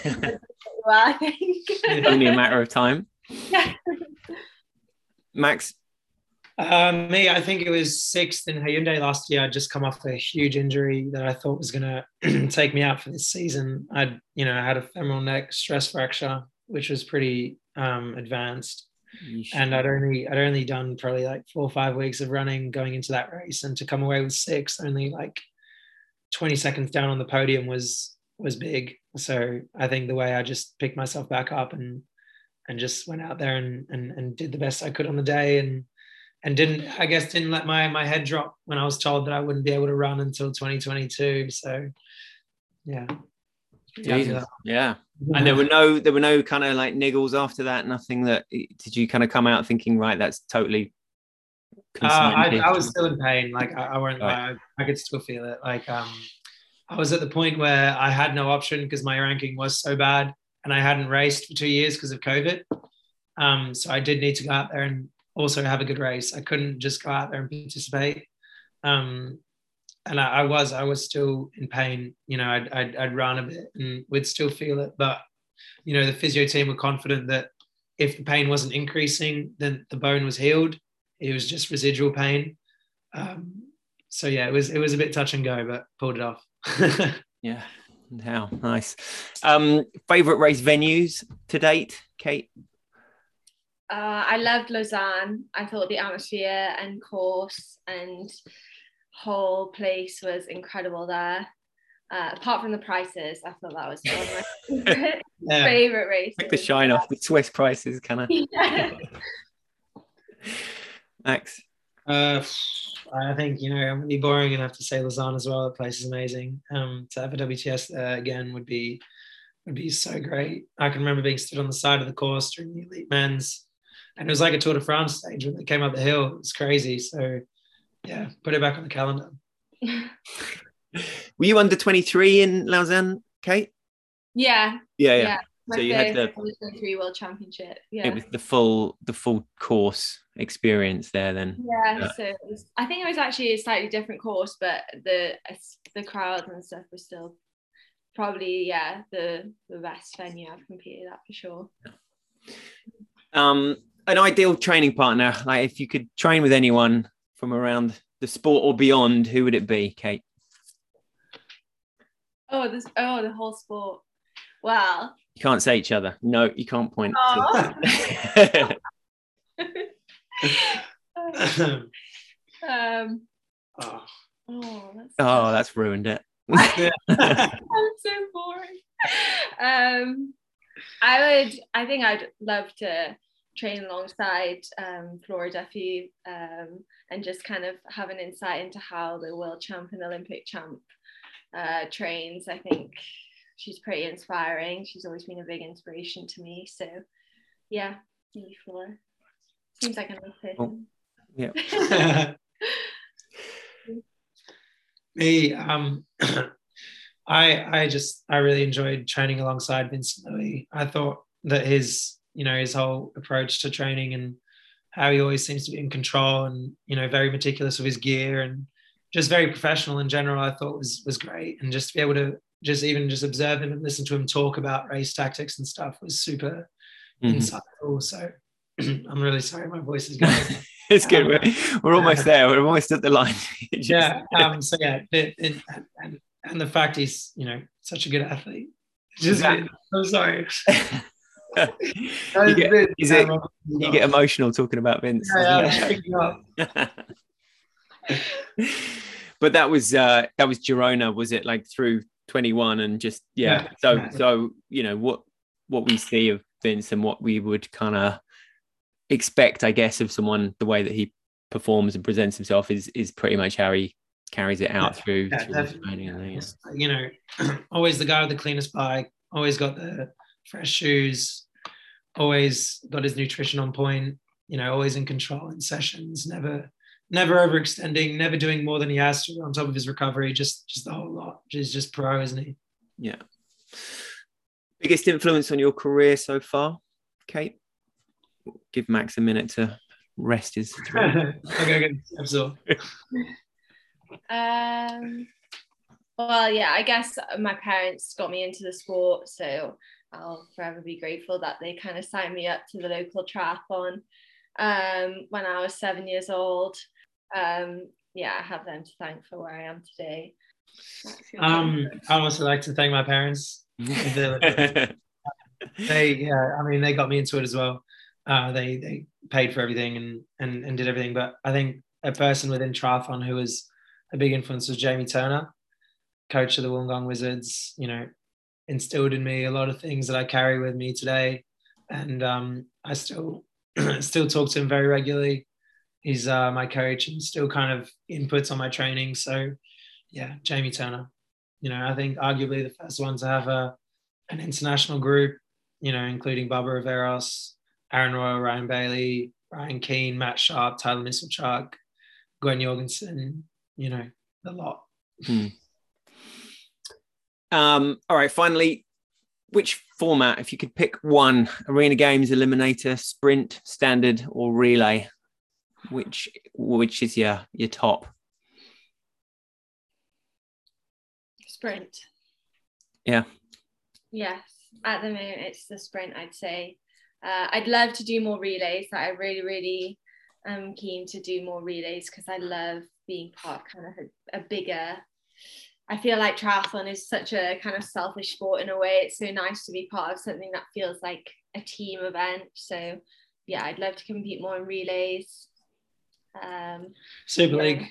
Speaker 2: well, I think.
Speaker 1: Only a matter of time. Yeah. Max.
Speaker 3: Um, me, I think it was sixth in Haeundae last year. I'd just come off a huge injury that I thought was going to take me out for this season. I'd, you know, I had a femoral neck stress fracture, which was pretty um, advanced and I'd only I'd only done probably like four or five weeks of running going into that race, and to come away with six, only like 20 seconds down on the podium was was big. So I think the way I just picked myself back up and and just went out there and and, and did the best I could on the day and and didn't I guess didn't let my my head drop when I was told that I wouldn't be able to run until 2022. So yeah.
Speaker 1: Jesus. Yeah. And there were no there were no kind of like niggles after that. Nothing that did you kind of come out thinking right? That's totally.
Speaker 3: Uh, I, I, was still in pain. Like I, I weren't. Right. I, I could still feel it. Like um, I was at the point where I had no option because my ranking was so bad, and I hadn't raced for two years because of COVID. Um, so I did need to go out there and also have a good race. I couldn't just go out there and participate. Um, and I, I, was I was still in pain. You know, I'd, I'd, I'd run a bit and we'd still feel it, but you know, the physio team were confident that if the pain wasn't increasing, then the bone was healed. It was just residual pain. Um, so yeah, it was it was a bit touch and go, but pulled it off.
Speaker 1: yeah, how nice. Um, favorite race venues to date, Kate?
Speaker 2: Uh, I loved Lausanne. I thought the atmosphere and course and whole place was incredible there. Uh, apart from the prices, I thought that was one of my favorite, yeah. favorite races.
Speaker 1: Like the shine off the Swiss prices, kind of. Yeah. Max.
Speaker 3: Uh, I think you know I'm gonna be boring enough to say Lausanne as well. The place is amazing. Um, to have a WTS uh, again would be would be so great. I can remember being stood on the side of the course during the elite men's, and it was like a Tour de France stage when they came up the hill. It was crazy. So yeah, put it back on the calendar.
Speaker 1: Were you under 23 in Lausanne, Kate?
Speaker 2: Yeah.
Speaker 1: Yeah, yeah. yeah.
Speaker 2: So you had the three World Championship. Yeah.
Speaker 1: It was the full the full course experience there then.
Speaker 2: Yeah. yeah. So was, I think it was actually a slightly different course, but the the crowds and stuff were still probably yeah the the best venue I've competed at for sure.
Speaker 1: Um, an ideal training partner, like if you could train with anyone from around the sport or beyond, who would it be, Kate?
Speaker 2: Oh, this oh the whole sport. Well,
Speaker 1: can't say each other. No, you can't point.
Speaker 2: Oh. um, oh,
Speaker 1: oh, that's, oh, that's ruined it.
Speaker 2: I'm so boring. Um, I would. I think I'd love to train alongside um, Flora Duffy um, and just kind of have an insight into how the world champ and Olympic champ uh, trains. I think she's pretty inspiring. She's always been a big inspiration to me. So, yeah, maybe Flora. Seems like a nice person. Oh,
Speaker 1: yeah.
Speaker 3: me, um, I I just I really enjoyed training alongside Vincent Luis. I thought that his you know his whole approach to training and how he always seems to be in control and you know very meticulous with his gear and just very professional in general. I thought was was great and just to be able to just even just observe him and listen to him talk about race tactics and stuff was super mm-hmm. insightful. So I'm really sorry my voice is going.
Speaker 1: it's good. We're, we're almost there. We're almost at the line.
Speaker 3: yeah. Um, so yeah, it, it, and, and the fact he's you know such a good athlete. Just I'm sorry.
Speaker 1: you, get, it, you get emotional talking about Vince. Yeah, yeah, but that was uh, that was Girona, was it? Like through 21 and just yeah. yeah so so you know what what we see of Vince and what we would kind of expect, I guess, of someone the way that he performs and presents himself is is pretty much how he carries it out yeah, through, yeah, through training.
Speaker 3: You know, always the guy with the cleanest bike, always got the fresh shoes, always got his nutrition on point. You know, always in control in sessions, never never overextending, never doing more than he has to on top of his recovery. Just just the whole lot. He's just pro, isn't he?
Speaker 1: Yeah. Biggest influence on your career so far, Kate? Give Max a minute to rest his.
Speaker 3: okay, okay, absolutely.
Speaker 2: um. Well, yeah, I guess my parents got me into the sport, so I'll forever be grateful that they kind of signed me up to the local triathlon um, when I was seven years old um, yeah, I have them to thank for where I am today.
Speaker 3: Um, I also like to thank my parents. they, yeah, I mean, they got me into it as well. Uh, they they paid for everything and and and did everything. But I think a person within triathlon who was a big influence was Jamie Turner, coach of the Wollongong Wizards. You know, instilled in me a lot of things that I carry with me today, and um, I still still talk to him very regularly he's uh, my coach and still kind of inputs on my training. So, yeah, Jamie Turner. You know, I think arguably the first one to have a an international group. You know, including Bubba Riveros, Aaron Royle, Ryan Bailey, Ryan Keane, Matt Sharp, Tyler Mislawchuk, Gwen Jorgensen. You know, a lot.
Speaker 1: Hmm. Um, all right. Finally, which format, if you could pick one, arena games, eliminator, sprint, standard, or relay, which which is your your top?
Speaker 2: Sprint.
Speaker 1: Yeah.
Speaker 2: Yes, at the moment it's the sprint. I'd say. Uh, I'd love to do more relays. Like I really, really am keen to do more relays because I love being part of kind of a, a bigger I feel like triathlon is such a kind of selfish sport in a way. It's so nice to be part of something that feels like a team event. So yeah, I'd love to compete more in relays. Um,
Speaker 3: Super yeah. League.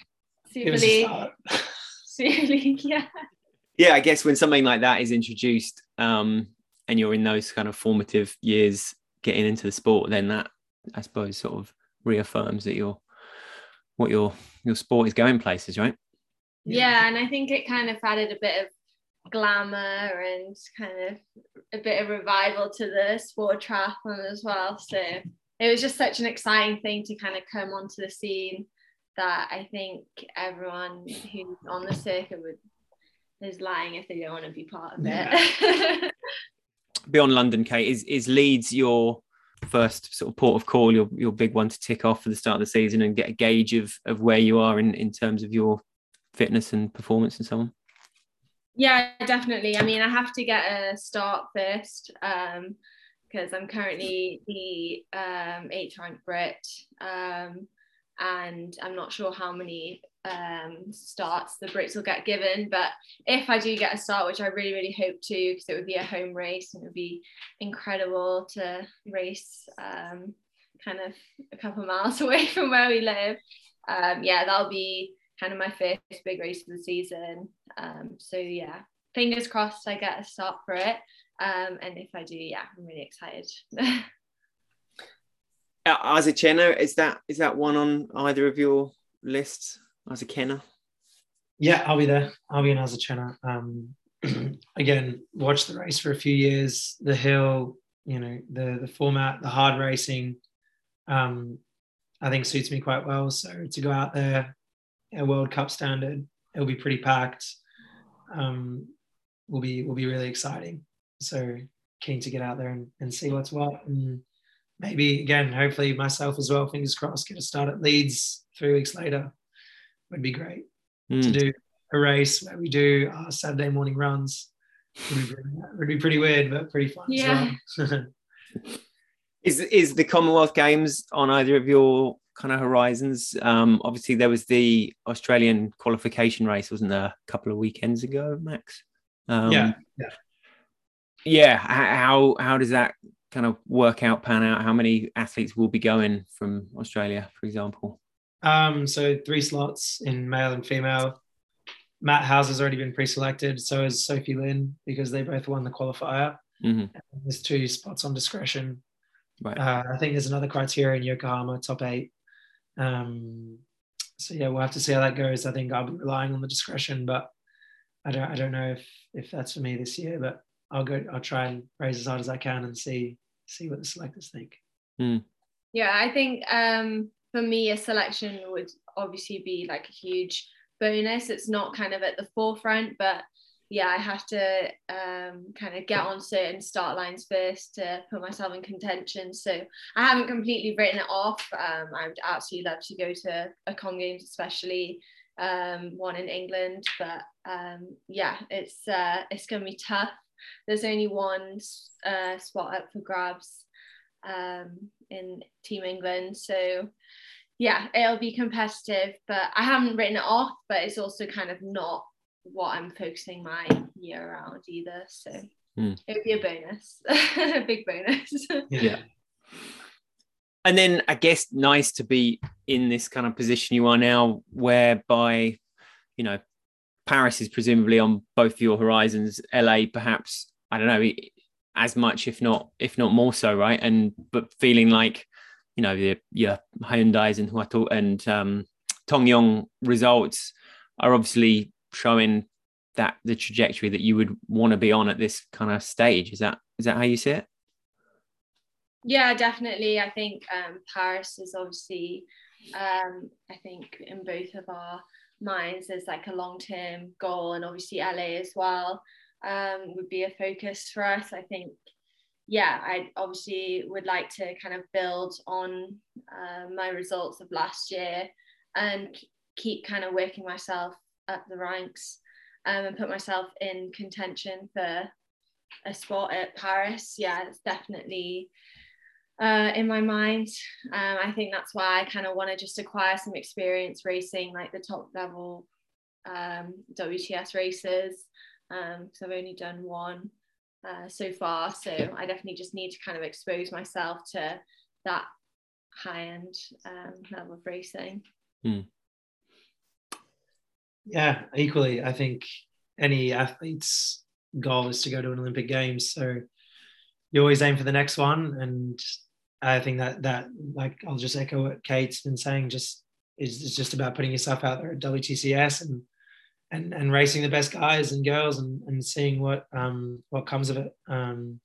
Speaker 2: Super League. Super League, yeah.
Speaker 1: Yeah, I guess when something like that is introduced um, and you're in those kind of formative years getting into the sport, then that I suppose sort of reaffirms that your what your your sport is going places, right?
Speaker 2: Yeah, and I think it kind of added a bit of glamour and kind of a bit of revival to the sport triathlon as well. So it was just such an exciting thing to kind of come onto the scene that I think everyone who's on the circuit would is lying if they don't want to be part of yeah. it.
Speaker 1: Beyond London, Kate, is is Leeds your first sort of port of call, your your big one to tick off for the start of the season and get a gauge of of where you are in in terms of your fitness and performance and so on?
Speaker 2: Yeah, definitely. I mean, I have to get a start first. Um, because I'm currently the um, eighth Brit, um, and I'm not sure how many um, starts the Brits will get given. But if I do get a start, which I really, really hope to, because it would be a home race and it would be incredible to race um, kind of a couple miles away from where we live. Um, yeah, that'll be kind of my first big race of the season. Um, so yeah, fingers crossed I get a start for it. Um, and if I do, yeah, I'm really excited.
Speaker 1: Arzachena, is that is that one on either of your lists? Arzachena?
Speaker 3: Yeah, I'll be there. I'll be in Arzachena. Um, again, watch the race for a few years. The hill, you know, the the format, the hard racing, um, I think suits me quite well. So to go out there, a World Cup standard, it'll be pretty packed. Um, will be will be really exciting. So keen to get out there and, and see what's what. And maybe again, hopefully myself as well, fingers crossed, get a start at Leeds three weeks later. Would be great mm. to hmm. do a race where we do our Saturday morning runs. Would be, would be pretty weird, but pretty fun.
Speaker 2: Yeah.
Speaker 3: Well.
Speaker 1: is is the Commonwealth Games on either of your kind of horizons? Um, obviously, there was the Australian qualification race, wasn't there, a couple of weekends ago, Max?
Speaker 3: Um, yeah, yeah,
Speaker 1: yeah. How how does that kind of work out, pan out? How many athletes will be going from Australia, for example?
Speaker 3: Um, so three slots in male and female. Matt Hauser has already been pre-selected. So is Sophie Linn because they both won the qualifier.
Speaker 1: Mm-hmm.
Speaker 3: There's two spots on discretion.
Speaker 1: Right.
Speaker 3: Uh, I think there's another criteria in Yokohama, top eight. Um, so yeah, we'll have to see how that goes. I think I'll be relying on the discretion, but I don't I don't know if if that's for me this year. But I'll go. I'll try and raise as hard as I can and see see what the selectors think.
Speaker 1: Mm.
Speaker 2: Yeah, I think um, for me, a selection would obviously be like a huge bonus. It's not kind of at the forefront, but yeah, I have to um, kind of get on certain start lines first to put myself in contention. So I haven't completely written it off. Um, I would absolutely love to go to a Con Games, especially um, one in England. But um, yeah, it's uh, it's going to be tough. There's only one uh, spot up for grabs um, in Team England, so yeah, it'll be competitive. But I haven't written it off. But it's also kind of not what I'm focusing my year around either. So
Speaker 1: mm.
Speaker 2: it would be a bonus, a big bonus.
Speaker 1: yeah. And then I guess nice to be in this kind of position you are now, whereby, you know, Paris is presumably on both your horizons. LA, perhaps, I don't know, as much, if not, if not more so, right? And but feeling like, you know, the your Haeundae's and Huato and um, Tongyeong results are obviously showing that the trajectory that you would want to be on at this kind of stage. Is that is that how you see it?
Speaker 2: Yeah, definitely. I think um, Paris is obviously, um, I think in both of our minds, there's like a long term goal, and obviously LA as well um, would be a focus for us. I think, yeah, I obviously would like to kind of build on uh, my results of last year and keep kind of working myself up the ranks um, and put myself in contention for a spot at Paris. Yeah, it's definitely uh, in my mind. Um, I think that's why I kind of want to just acquire some experience racing like the top level um, WTS races because um, I've only done one uh, so far. So I definitely just need to kind of expose myself to that high end um, level of racing.
Speaker 1: Hmm
Speaker 3: yeah, equally, I think any athlete's goal is to go to an Olympic Games. So you always aim for the next one, and I think that that like I'll just echo what Kate's been saying. Just is it's just about putting yourself out there at WTCS and and and racing the best guys and girls and and seeing what um what comes of it. Um,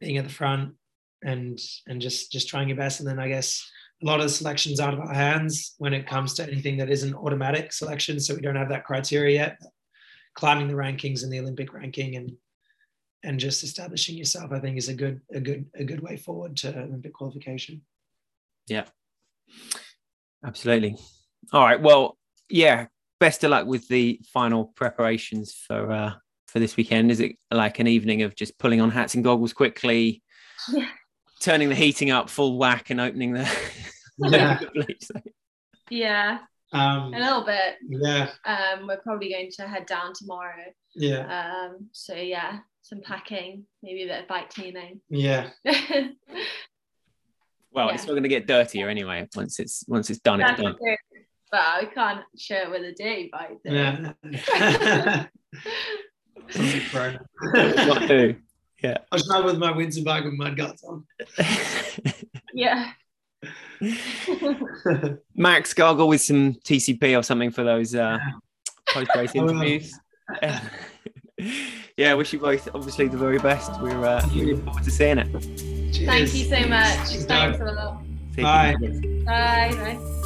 Speaker 3: being at the front and and just just trying your best, and then I guess a lot of the selections out of our hands when it comes to anything that isn't automatic selection. So we don't have that criteria yet. Climbing the rankings and the Olympic ranking and and just establishing yourself, I think, is a good a good a good way forward to Olympic qualification.
Speaker 1: Yeah, absolutely. All right. Well, yeah. Best of luck with the final preparations for uh, for this weekend. Is it like an evening of just pulling on hats and goggles quickly?
Speaker 2: Yeah
Speaker 1: turning the heating up full whack and opening the
Speaker 3: yeah.
Speaker 2: yeah.
Speaker 3: Um,
Speaker 2: a little bit.
Speaker 3: Yeah.
Speaker 2: Um, we're probably going to head down tomorrow.
Speaker 3: Yeah.
Speaker 2: Um, so yeah, some packing, maybe a bit of bike cleaning.
Speaker 3: Yeah.
Speaker 1: well,
Speaker 2: Yeah.
Speaker 1: it's not going to get dirtier anyway. Once it's once it's done, it's done.
Speaker 2: true. But I can't share it with a dirty bike. though.
Speaker 3: Yeah.
Speaker 1: What do? Yeah.
Speaker 3: I was trying with my Windsor bag with mud guts on.
Speaker 2: Yeah.
Speaker 1: Max, gargle with some TCP or something for those uh, post race interviews. Yeah, wish you both obviously the very best. We're uh, looking forward to seeing it.
Speaker 3: Cheers.
Speaker 2: Thank you so much.
Speaker 3: Cheers,
Speaker 2: Thanks a lot.
Speaker 3: Bye.
Speaker 2: Bye. Bye.